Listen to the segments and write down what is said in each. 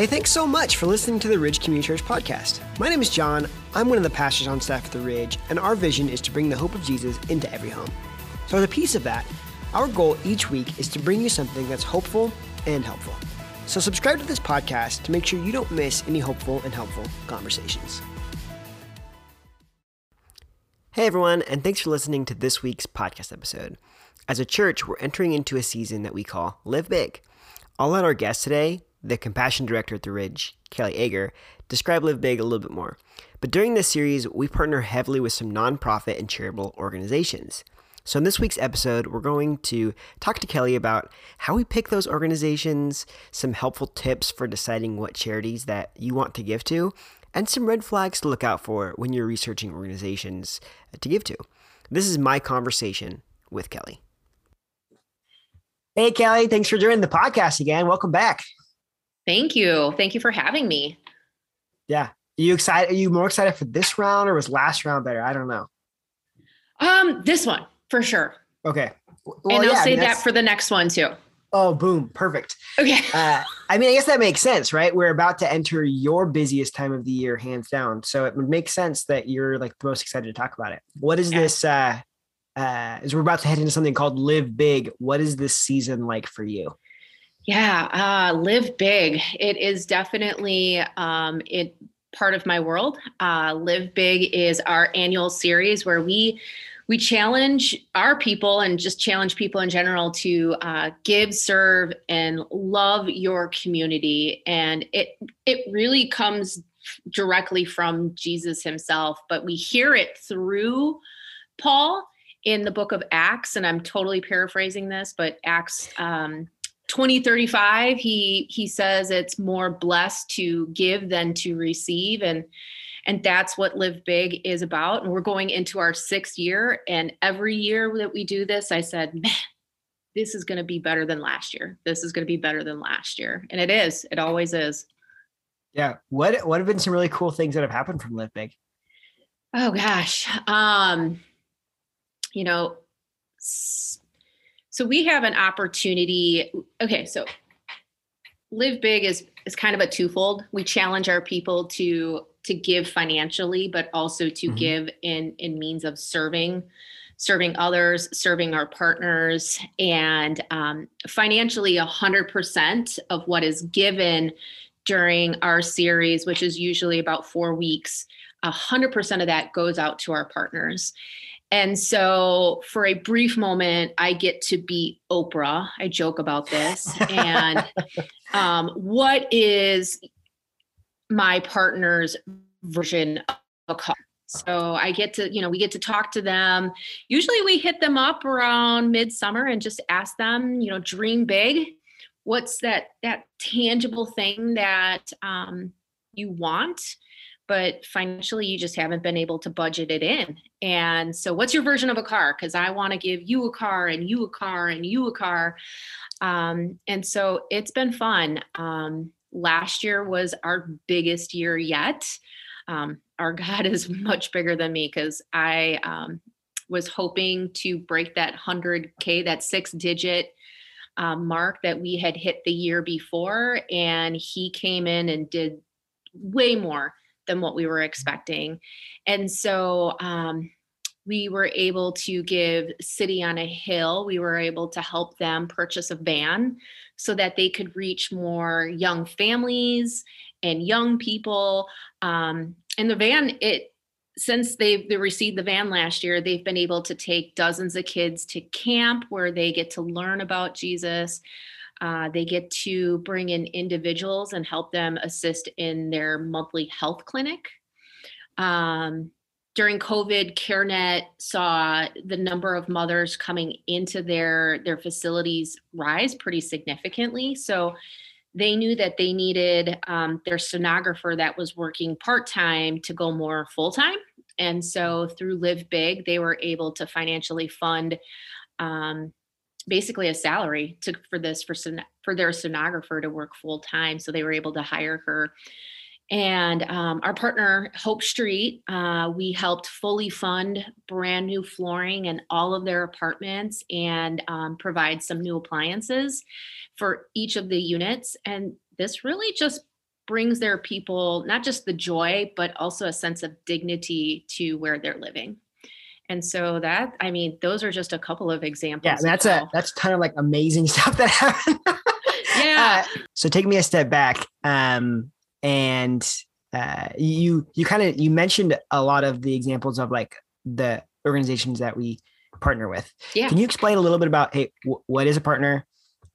Hey, thanks so much for listening to the Ridge Community Church podcast. My name is John. I'm one of the pastors on staff at the Ridge, and our vision is to bring the hope of Jesus into every home. So, as a piece of that, our goal each week is to bring you something that's hopeful and helpful. So, subscribe to this podcast to make sure you don't miss any hopeful and helpful conversations. Hey, everyone, and thanks for listening to this week's podcast episode. As a church, we're entering into a season that we call Live Big. I'll let our guest today, the compassion director at the Ridge, Kelly Eger, describe Live Big a little bit more. But during this series, we partner heavily with some nonprofit and charitable organizations. So, in this week's episode, we're going to talk to Kelly about how we pick those organizations, some helpful tips for deciding what charities that you want to give to, and some red flags to look out for when you're researching organizations to give to. This is my conversation with Kelly. Hey, Kelly, thanks for joining the podcast again. Welcome back. Thank you. Thank you for having me. Yeah. Are you excited? Are you more excited for this round or was last round better? I don't know. Um, this one for sure. Okay. Well, and I'll yeah, say I mean, that for the next one too. Oh, boom. Perfect. Okay. uh, I mean, I guess that makes sense, right? We're about to enter your busiest time of the year, hands down. So it would make sense that you're like the most excited to talk about it. What is yeah. this? Uh, uh, as we're about to head into something called Live Big, what is this season like for you? Yeah, uh, live big. It is definitely um, it part of my world. Uh, live big is our annual series where we we challenge our people and just challenge people in general to uh, give, serve, and love your community. And it it really comes directly from Jesus Himself, but we hear it through Paul in the book of Acts. And I'm totally paraphrasing this, but Acts. Um, 2035 he he says it's more blessed to give than to receive. And and that's what live big is about. And we're going into our sixth year. And every year that we do this i said man this is going to be better than last year. This is going to be better than last year. And it is. It always is. Yeah. What what have been some really cool things that have happened from live big? Oh gosh. Um you know so we have an opportunity okay so live big is is kind of a twofold. We challenge our people to to give financially but also to mm-hmm. give in in means of serving serving others serving our partners. And um, financially 100% of what is given during our series which is usually about four weeks 100% of that goes out to our partners and so for a brief moment, I get to be Oprah. I joke about this. And um, what is my partner's version of a car? So I get to, you know, we get to talk to them. Usually we hit them up around midsummer and just ask them, you know, dream big. What's that that tangible thing that um, you want? But financially you just haven't been able to budget it in. And so what's your version of a car? Because I want to give you a car and you a car and you a car. Um, and so it's been fun. Um, last year was our biggest year yet. Um, our God is much bigger than me because I um, was hoping to break that 100K, that six digit um, mark that we had hit the year before. And he came in and did way more than what we were expecting. And so um, we were able to give City on a Hill, we were able to help them purchase a van so that they could reach more young families and young people. Um, and the van, it since they've they received the van last year, they've been able to take dozens of kids to camp where they get to learn about Jesus. Uh, they get to bring in individuals and help them assist in their monthly health clinic. Um, during COVID, CareNet saw the number of mothers coming into their their facilities rise pretty significantly. So they knew that they needed um, their sonographer that was working part time to go more full time. And so through Live Big, they were able to financially fund um, basically a salary to for this for for their sonographer to work full time so they were able to hire her and um, our partner hope street uh, we helped fully fund brand new flooring in all of their apartments and um, provide some new appliances for each of the units and this really just brings their people not just the joy, but also a sense of dignity to where they're living. And so that, I mean, those are just a couple of examples. Yeah, that's a that's kind of like amazing stuff that happened. yeah. Uh, so take me a step back, um, and uh, you you kind of you mentioned a lot of the examples of like the organizations that we partner with. Yeah. Can you explain a little bit about hey, w- what is a partner?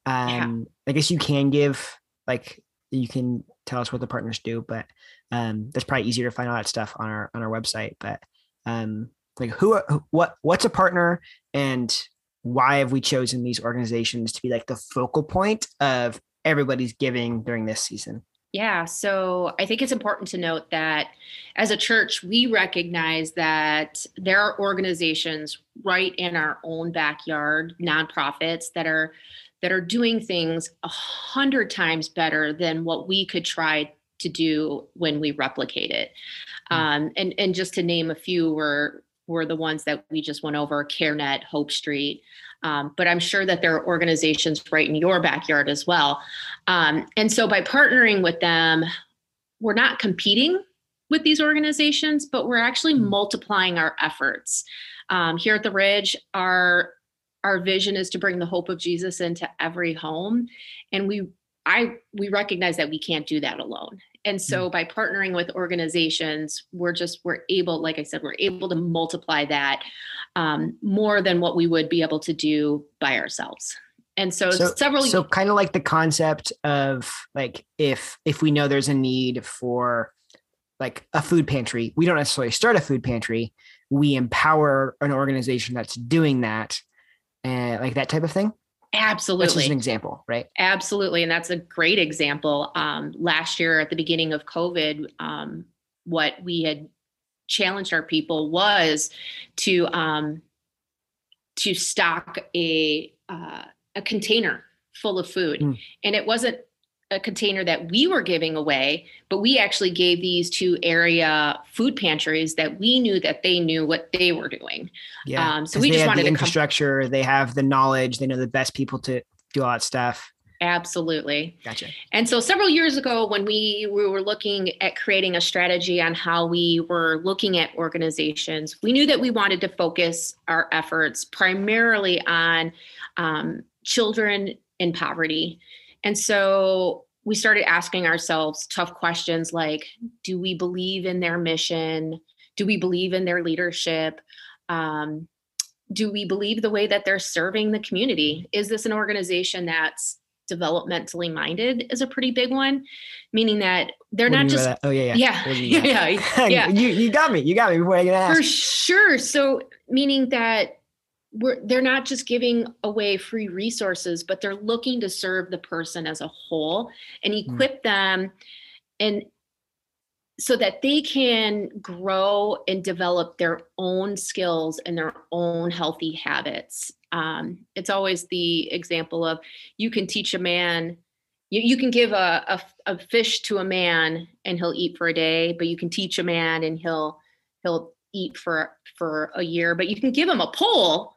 Um, yeah. I guess you can give like you can tell us what the partners do, but um, that's probably easier to find all that stuff on our on our website. But um, like who what what's a partner and why have we chosen these organizations to be like the focal point of everybody's giving during this season yeah so i think it's important to note that as a church we recognize that there are organizations right in our own backyard nonprofits that are that are doing things a hundred times better than what we could try to do when we replicate it mm. um, and and just to name a few we're were the ones that we just went over CareNet, Hope Street. Um, but I'm sure that there are organizations right in your backyard as well. Um, and so by partnering with them, we're not competing with these organizations, but we're actually hmm. multiplying our efforts. Um, here at the Ridge, our our vision is to bring the hope of Jesus into every home, and we I we recognize that we can't do that alone. And so mm. by partnering with organizations, we're just we're able, like I said, we're able to multiply that um, more than what we would be able to do by ourselves. And so, so several so kind of like the concept of like if if we know there's a need for like a food pantry, we don't necessarily start a food pantry. We empower an organization that's doing that and like that type of thing. Absolutely. That's just an example, right? Absolutely. And that's a great example. Um, last year at the beginning of COVID, um, what we had challenged our people was to um, to stock a uh, a container full of food, mm. and it wasn't a container that we were giving away, but we actually gave these to area food pantries that we knew that they knew what they were doing. Yeah. Um, so we just wanted the infrastructure, come- they have the knowledge, they know the best people to do all that stuff. Absolutely. Gotcha. And so several years ago, when we, we were looking at creating a strategy on how we were looking at organizations, we knew that we wanted to focus our efforts primarily on um, children in poverty and so we started asking ourselves tough questions like do we believe in their mission? Do we believe in their leadership? Um, do we believe the way that they're serving the community? Is this an organization that's developmentally minded is a pretty big one, meaning that they're what not just. Oh yeah, yeah, yeah, yeah, yeah, you you got me. You got me before I can ask. For sure. So meaning that we're they're not just giving away free resources but they're looking to serve the person as a whole and hmm. equip mm. them and so that they can grow and develop their own skills and their own healthy habits um, it's always the example of you can teach a man you, you can give a, a, a fish to a man and he'll eat for a day but you can teach a man and he'll he'll eat for for a year but you can give him a pole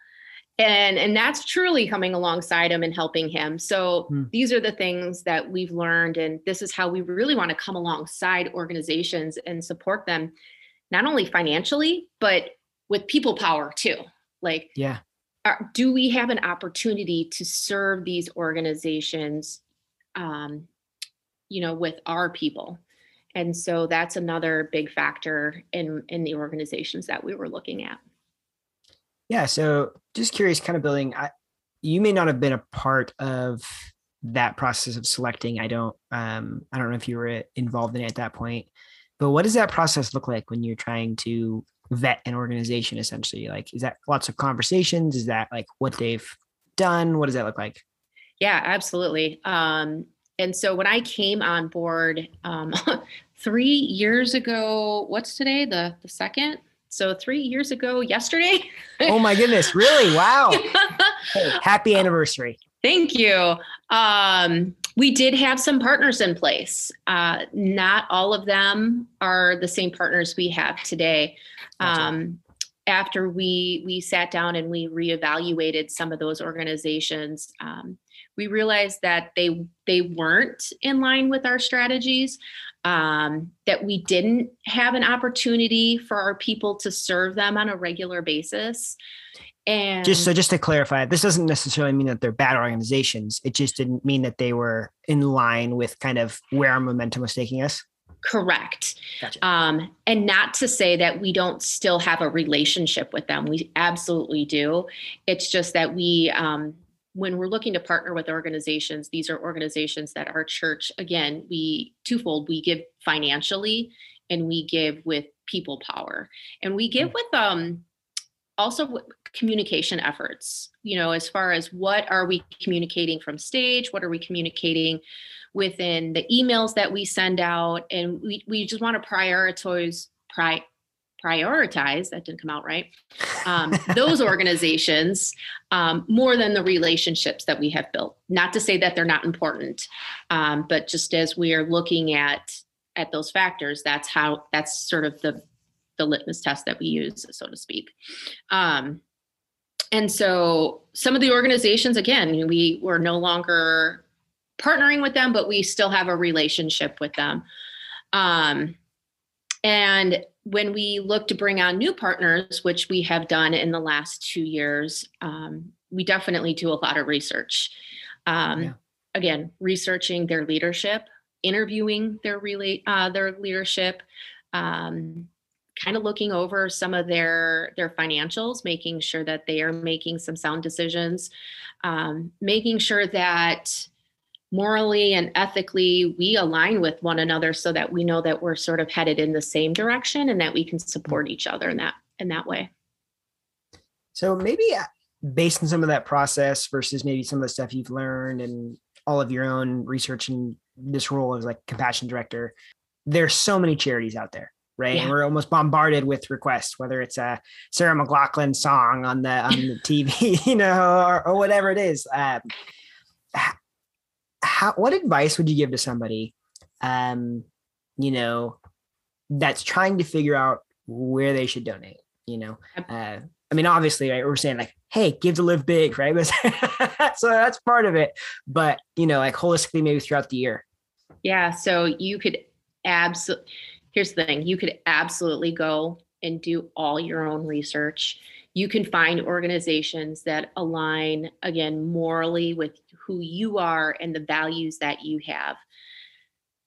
and and that's truly coming alongside him and helping him. So hmm. these are the things that we've learned and this is how we really want to come alongside organizations and support them not only financially but with people power too. Like yeah. are, do we have an opportunity to serve these organizations um, you know with our people? And so that's another big factor in in the organizations that we were looking at yeah. So just curious, kind of building, I, you may not have been a part of that process of selecting. I don't, um, I don't know if you were involved in it at that point, but what does that process look like when you're trying to vet an organization essentially? Like, is that lots of conversations? Is that like what they've done? What does that look like? Yeah, absolutely. Um, and so when I came on board um, three years ago, what's today? The the second? So three years ago, yesterday. oh my goodness! Really? Wow! hey, happy anniversary! Thank you. Um, we did have some partners in place. Uh, not all of them are the same partners we have today. Um, after we we sat down and we reevaluated some of those organizations, um, we realized that they they weren't in line with our strategies um, that we didn't have an opportunity for our people to serve them on a regular basis. And just so just to clarify this doesn't necessarily mean that they're bad organizations. It just didn't mean that they were in line with kind of where our momentum was taking us? Correct. Gotcha. um, and not to say that we don't still have a relationship with them. We absolutely do. It's just that we um, when we're looking to partner with organizations, these are organizations that our church, again, we twofold, we give financially and we give with people power. And we give mm. with um also communication efforts, you know, as far as what are we communicating from stage, what are we communicating within the emails that we send out and we we just want to prioritize pri- prioritize that didn't come out right. Um, those organizations um, more than the relationships that we have built. Not to say that they're not important um, but just as we are looking at at those factors that's how that's sort of the the litmus test that we use so to speak. Um, and so some of the organizations again we were no longer partnering with them but we still have a relationship with them. Um, and when we look to bring on new partners, which we have done in the last two years, um, we definitely do a lot of research. Um, yeah. Again, researching their leadership, interviewing their relate uh, their leadership, um, kind of looking over some of their their financials, making sure that they are making some sound decisions, um, making sure that morally and ethically we align with one another so that we know that we're sort of headed in the same direction and that we can support each other in that in that way. So maybe uh, based on some of that process versus maybe some of the stuff you've learned and all of your own research in this role as like compassion director there's so many charities out there right? Yeah. and we're almost bombarded with requests whether it's a sarah mclachlan song on the on the tv you know or, or whatever it is. Um, how what advice would you give to somebody um you know that's trying to figure out where they should donate you know? Uh, i mean obviously right, we're saying like hey give to live big right? So that's part of it. But you know like holistically maybe throughout the year. Yeah so you could absolutely here's the thing you could absolutely go and do all your own research. You can find organizations that align again morally with who you are and the values that you have.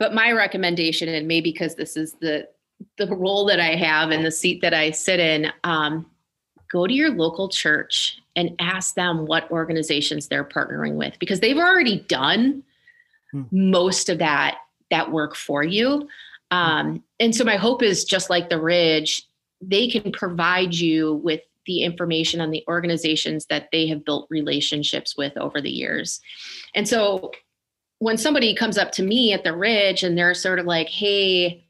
But my recommendation and maybe because this is the the role that i have and the seat that i sit in um, go to your local church and ask them what organizations they're partnering with because they've already done hmm. most of that that work for you. Um, and so my hope is just like the ridge they can provide you with the information on the organizations that they have built relationships with over the years. And so when somebody comes up to me at the Ridge and they're sort of like, hey,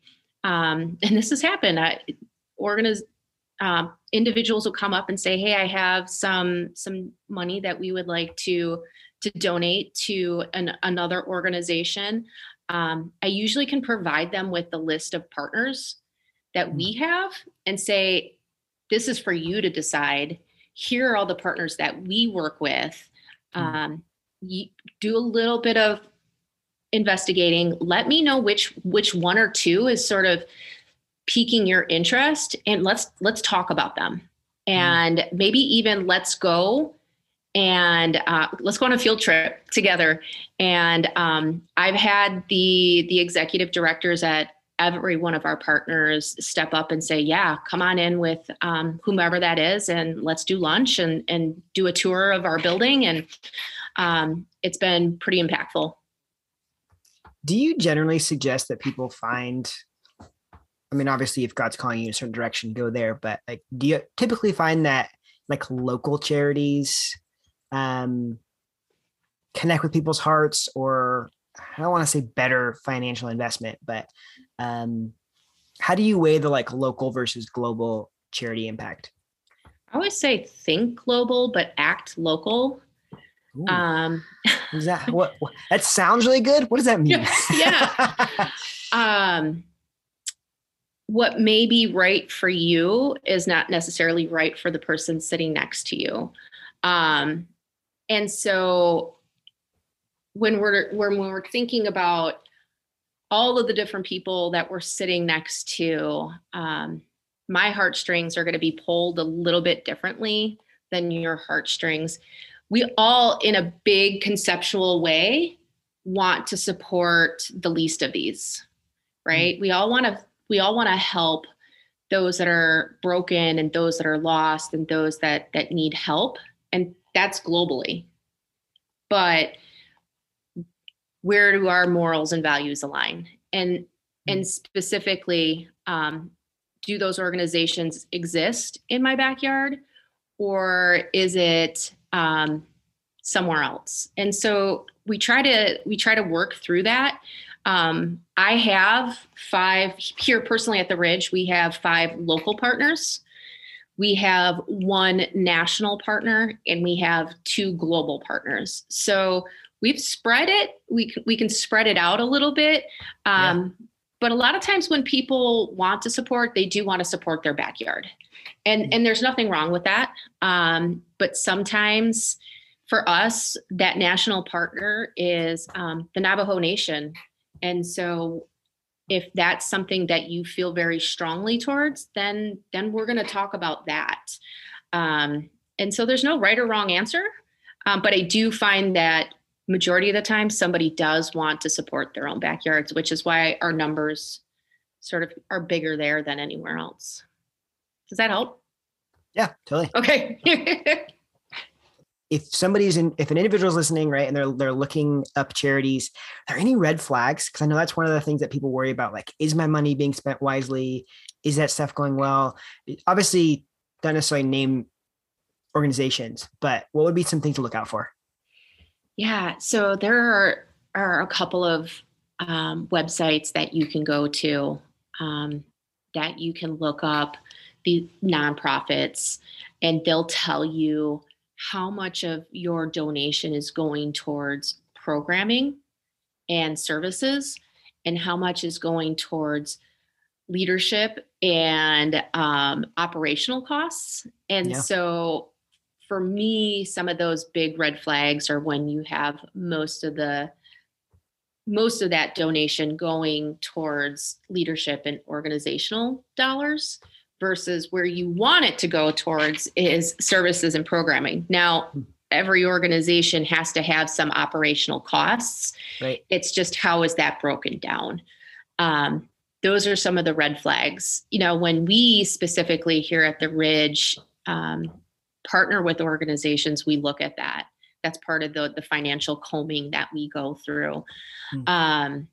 um, and this has happened, I, organiz- um, individuals will come up and say, hey, I have some some money that we would like to to donate to an, another organization. Um, I usually can provide them with the list of partners that we mm-hmm. have and say, this is for you to decide. Here are all the partners that we work with. Mm-hmm. Um, you do a little bit of investigating. Let me know which which one or two is sort of piquing your interest, and let's let's talk about them. Mm-hmm. And maybe even let's go and uh, let's go on a field trip together. And um, I've had the the executive directors at every one of our partners step up and say, "Yeah, come on in with um, whomever that is, and let's do lunch and and do a tour of our building." And um, it's been pretty impactful. Do you generally suggest that people find? I mean, obviously, if God's calling you in a certain direction, go there. But like, do you typically find that like local charities um, connect with people's hearts, or I don't want to say better financial investment, but um, how do you weigh the like local versus global charity impact? I always say think global, but act local. Ooh. Um, is that what, what, that sounds really good? What does that mean? yeah. um, what may be right for you is not necessarily right for the person sitting next to you. Um, and so when we're when we're thinking about all of the different people that we're sitting next to, um, my heartstrings are going to be pulled a little bit differently than your heartstrings. We all, in a big conceptual way, want to support the least of these, right? Mm-hmm. We all want to we all want to help those that are broken and those that are lost and those that that need help and that's globally but where do our morals and values align? And and mm. specifically um, do those organizations exist in my backyard or is it um, somewhere else? And so we try to we try to work through that. Um, i have five here personally at the ridge we have five local partners. We have one national partner and we have two global partners. So we've spread it we, we can spread it out a little bit um, yeah. but a lot of times when people want to support they do want to support their backyard and mm-hmm. and there's nothing wrong with that um, but sometimes for us that national partner is um, the navajo nation and so if that's something that you feel very strongly towards then then we're going to talk about that um, and so there's no right or wrong answer um, but i do find that majority of the time somebody does want to support their own backyards which is why our numbers sort of are bigger there than anywhere else. Does that help? Yeah totally. Okay. If somebody's in if an individual's listening right and they're they're looking up charities are there any red flags? Because i know that's one of the things that people worry about like is my money being spent wisely? Is that stuff going well? Obviously don't necessarily name organizations but what would be some things to look out for yeah, so there are are a couple of um, websites that you can go to um, that you can look up the nonprofits, and they'll tell you how much of your donation is going towards programming and services, and how much is going towards leadership and um, operational costs. And yeah. so for me, some of those big red flags are when you have most of the most of that donation going towards leadership and organizational dollars versus where you want it to go towards is services and programming. Now, hmm. every organization has to have some operational costs. Right. It's just how is that broken down? Um, those are some of the red flags. You know, when we specifically here at the Ridge um, partner with organizations, we look at that. That's part of the, the financial combing that we go through. Mm-hmm. Um,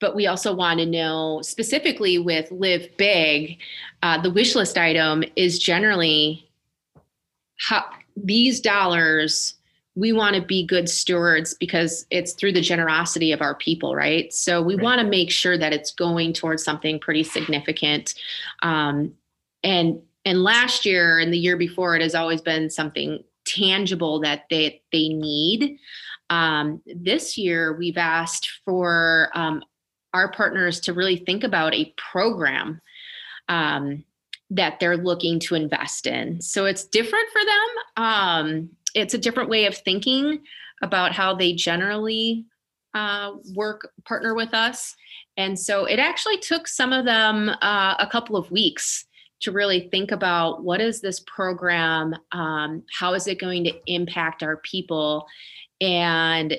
but we also want to know specifically with Live Big, uh, the wish list item is generally how these dollars we want to be good stewards because it's through the generosity of our people, right? So we right. want to make sure that it's going towards something pretty significant. Um, and and last year and the year before it has always been something tangible that they they need. Um, this year we've asked for um, our partners to really think about a program um, that they're looking to invest in. So it's different for them. Um, it's a different way of thinking about how they generally uh, work partner with us. And so it actually took some of them uh, a couple of weeks to really think about what is this program um, how is it going to impact our people and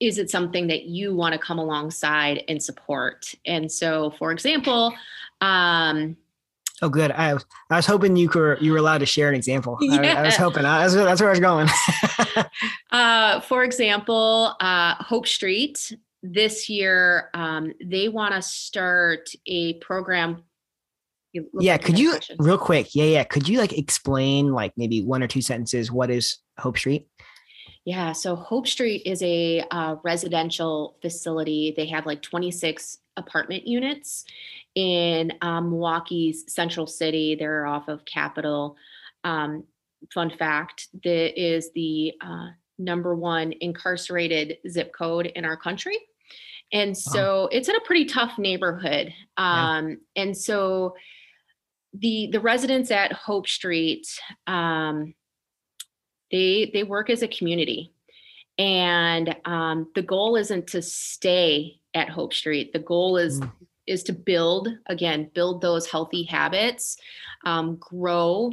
is it something that you want to come alongside and support and so for example um, Oh, good. I was I was hoping you were you were allowed to share an example. Yeah. I, I was hoping. I, that's, that's where I was going. uh, for example, uh, Hope Street this year um, they want to start a program yeah could you question. real quick yeah yeah could you like explain like maybe one or two sentences what is hope street yeah so hope street is a uh, residential facility they have like 26 apartment units in um, milwaukee's central city they're off of capitol um, fun fact that is the uh, number one incarcerated zip code in our country and so wow. it's in a pretty tough neighborhood um, yeah. and so the the residents at Hope Street, um, they they work as a community, and um, the goal isn't to stay at Hope Street. The goal is mm. is to build again, build those healthy habits, um, grow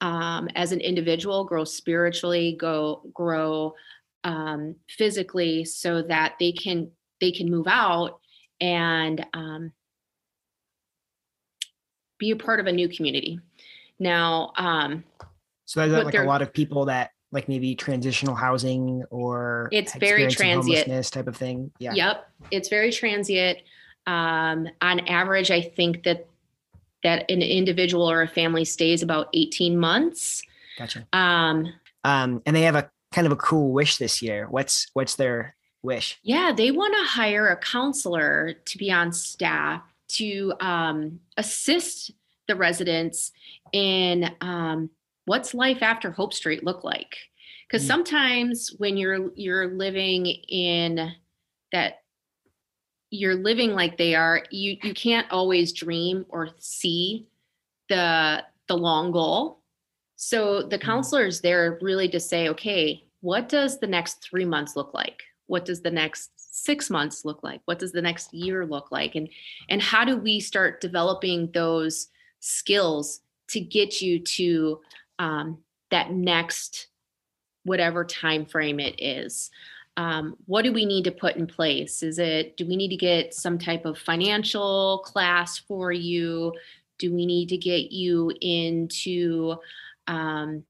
um, as an individual, grow spiritually, go grow um, physically, so that they can they can move out and um, be a part of a new community. Now, um, so that's like a lot of people that like maybe transitional housing or it's very transient type of thing. Yeah. Yep. It's very transient. Um, on average, I think that that an individual or a family stays about 18 months. Gotcha. Um, um, and they have a kind of a cool wish this year. What's what's their wish? Yeah, they want to hire a counselor to be on staff to um, assist the residents in um, what's life after Hope Street look like? Because mm. sometimes when you're you're living in that you're living like they are, you you can't always dream or see the the long goal. So the mm. counselor is there really to say, okay, what does the next three months look like? What does the next six months look like? What does the next year look like? And and how do we start developing those skills to get you to um, that next whatever time frame it is um, what do we need to put in place is it do we need to get some type of financial class for you do we need to get you into um,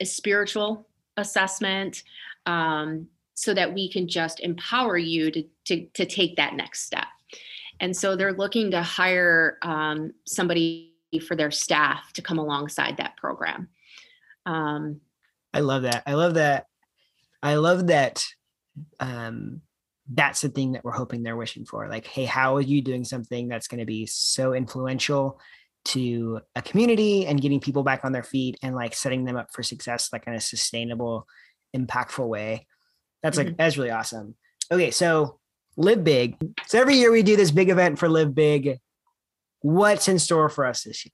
a spiritual assessment um, so that we can just empower you to, to, to take that next step and so they're looking to hire um, somebody for their staff to come alongside that program um, I love that. I love that. I love that. Um, that's the thing that we're hoping they're wishing for. Like, hey, how are you doing something that's going to be so influential to a community and getting people back on their feet and like setting them up for success, like in a sustainable, impactful way? That's like, mm-hmm. that's really awesome. Okay, so live big. So every year we do this big event for live big. What's in store for us this year?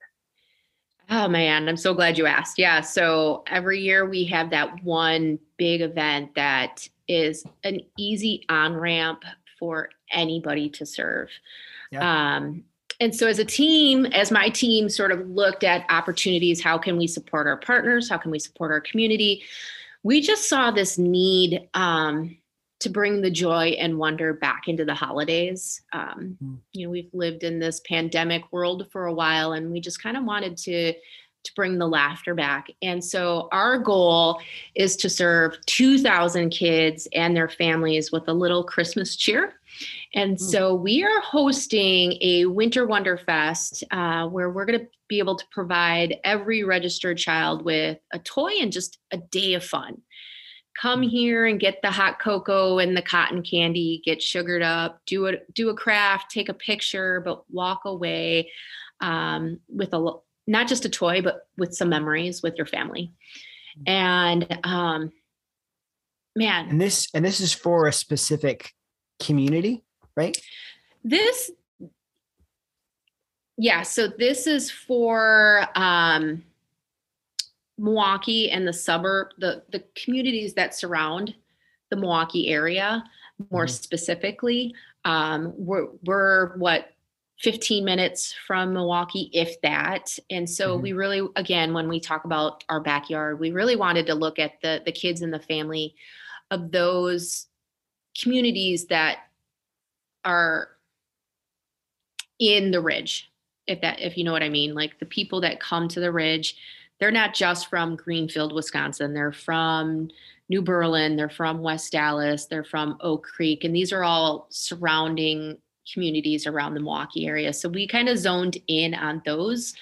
Oh man, I'm so glad you asked. Yeah. So every year we have that one big event that is an easy on ramp for anybody to serve. Yeah. Um, and so as a team, as my team sort of looked at opportunities, how can we support our partners? How can we support our community? We just saw this need um, to bring the joy and wonder back into the holidays. Um, mm. You know, we've lived in this pandemic world for a while, and we just kind of wanted to to bring the laughter back. And so our goal is to serve 2,000 kids and their families with a little Christmas cheer. And mm. so we are hosting a Winter Wonder Fest uh, where we're going to be able to provide every registered child with a toy and just a day of fun come mm. here and get the hot cocoa and the cotton candy get sugared up do a do a craft take a picture but walk away um, with a not just a toy but with some memories with your family mm. and um, man and this and this is for a specific community right this yeah so this is for um Milwaukee and the suburb, the the communities that surround the Milwaukee area, more mm-hmm. specifically, um, we're, we're what 15 minutes from Milwaukee, if that. And so mm-hmm. we really, again, when we talk about our backyard, we really wanted to look at the the kids and the family of those communities that are in the ridge if that if you know what i mean like the people that come to the ridge they're not just from Greenfield, Wisconsin. They're from New Berlin, they're from West Allis, they're from Oak Creek, and these are all surrounding communities around the Milwaukee area. So we kind of zoned in on those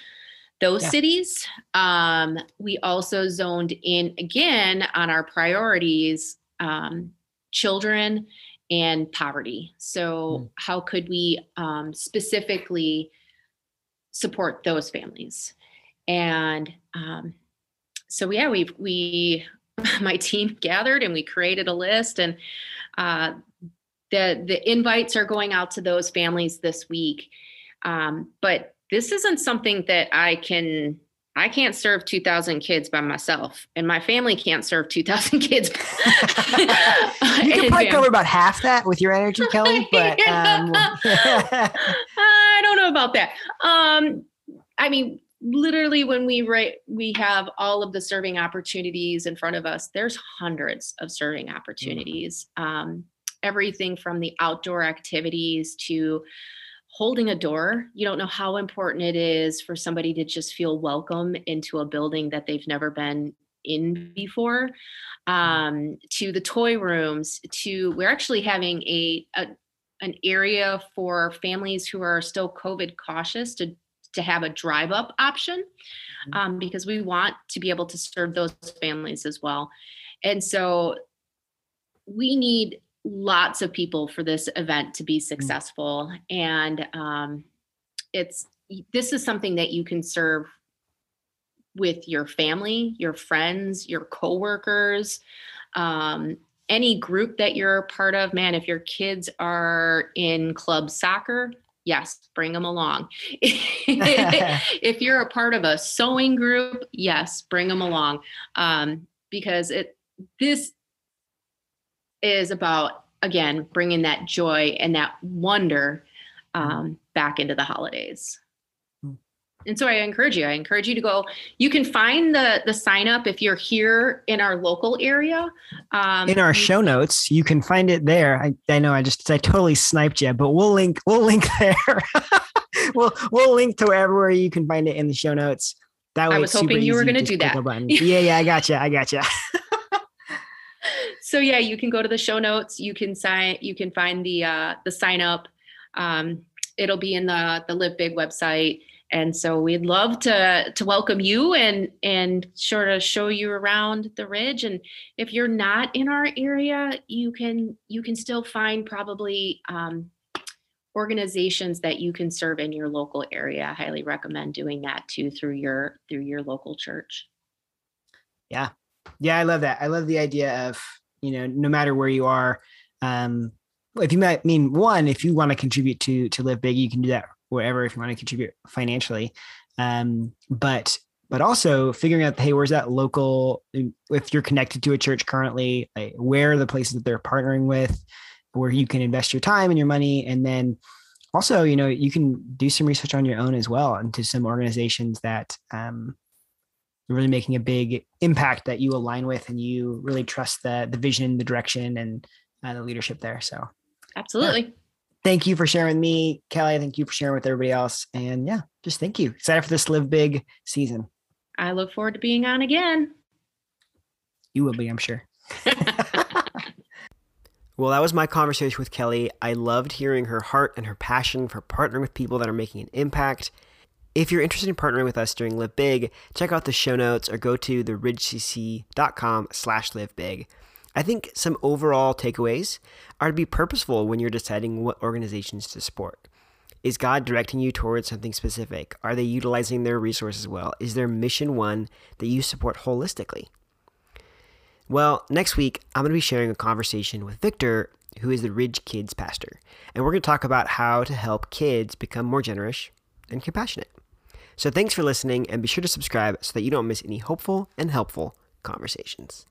those yeah. cities. Um, we also zoned in again on our priorities, um, children and poverty. So mm. how could we um, specifically support those families? And um, so yeah, we we my team gathered and we created a list and uh, the the invites are going out to those families this week. Um, but this isn't something that I can I can't serve 2,000 kids by myself, and my family can't serve 2,000 kids. you can probably cover about half that with your energy, Kelly. But um, I don't know about that. Um, I mean, literally, when we write, we have all of the serving opportunities in front of us. There's hundreds of serving opportunities. Um, everything from the outdoor activities to holding a door. You don't know how important it is for somebody to just feel welcome into a building that they've never been in before. Um, to the toy rooms, to we're actually having a, a an area for families who are still COVID cautious to to have a drive up option um, because we want to be able to serve those families as well. And so we need lots of people for this event to be mm. successful. And um, it's this is something that you can serve with your family your friends your coworkers um, any group that you're a part of. Man if your kids are in club soccer yes bring them along. If you're a part of a sewing group yes bring them along. Um, because it this is about again bringing that joy and that wonder um, back into the holidays. Hmm. and so i encourage you i encourage you to go you can find the the sign up if you're here in our local area um, in our show notes you can find it there. I, I know i just i totally sniped you but we'll link we'll link there. We'll we'll link to wherever you can find it in the show notes. That way i was hoping you were going to do that. yeah yeah i got you i got you so yeah, you can go to the show notes. You can sign. You can find the uh, the sign up. Um, it'll be in the the Live Big website. And so we'd love to to welcome you and and sort of show you around the ridge. And if you're not in our area, you can you can still find probably um, organizations that you can serve in your local area. I highly recommend doing that too through your through your local church. Yeah. Yeah, I love that. I love the idea of you know, no matter where you are. Um, if you might mean one, if you want to contribute to to live big, you can do that wherever if you want to contribute financially. Um, but but also figuring out hey, where's that local? If you're connected to a church currently, like where are the places that they're partnering with, where you can invest your time and your money, and then also you know you can do some research on your own as well into some organizations that um, really making a big impact that you align with and you really trust the the vision, the direction, and uh, the leadership there. So, absolutely. Yeah. Thank you for sharing with me, Kelly. Thank you for sharing with everybody else. And yeah, just thank you. Excited for this Live Big season. I look forward to being on again. You will be, I'm sure. well, that was my conversation with Kelly. I loved hearing her heart and her passion for partnering with people that are making an impact if you're interested in partnering with us during Live Big, check out the show notes or go to theridgecc.com slash livebig. I think some overall takeaways are to be purposeful when you're deciding what organizations to support. Is God directing you towards something specific? Are they utilizing their resources well? Is their mission one that you support holistically? Well, next week, I'm going to be sharing a conversation with Victor, who is the Ridge Kids pastor, and we're going to talk about how to help kids become more generous and compassionate. So thanks for listening and be sure to subscribe so that you don't miss any hopeful and helpful conversations.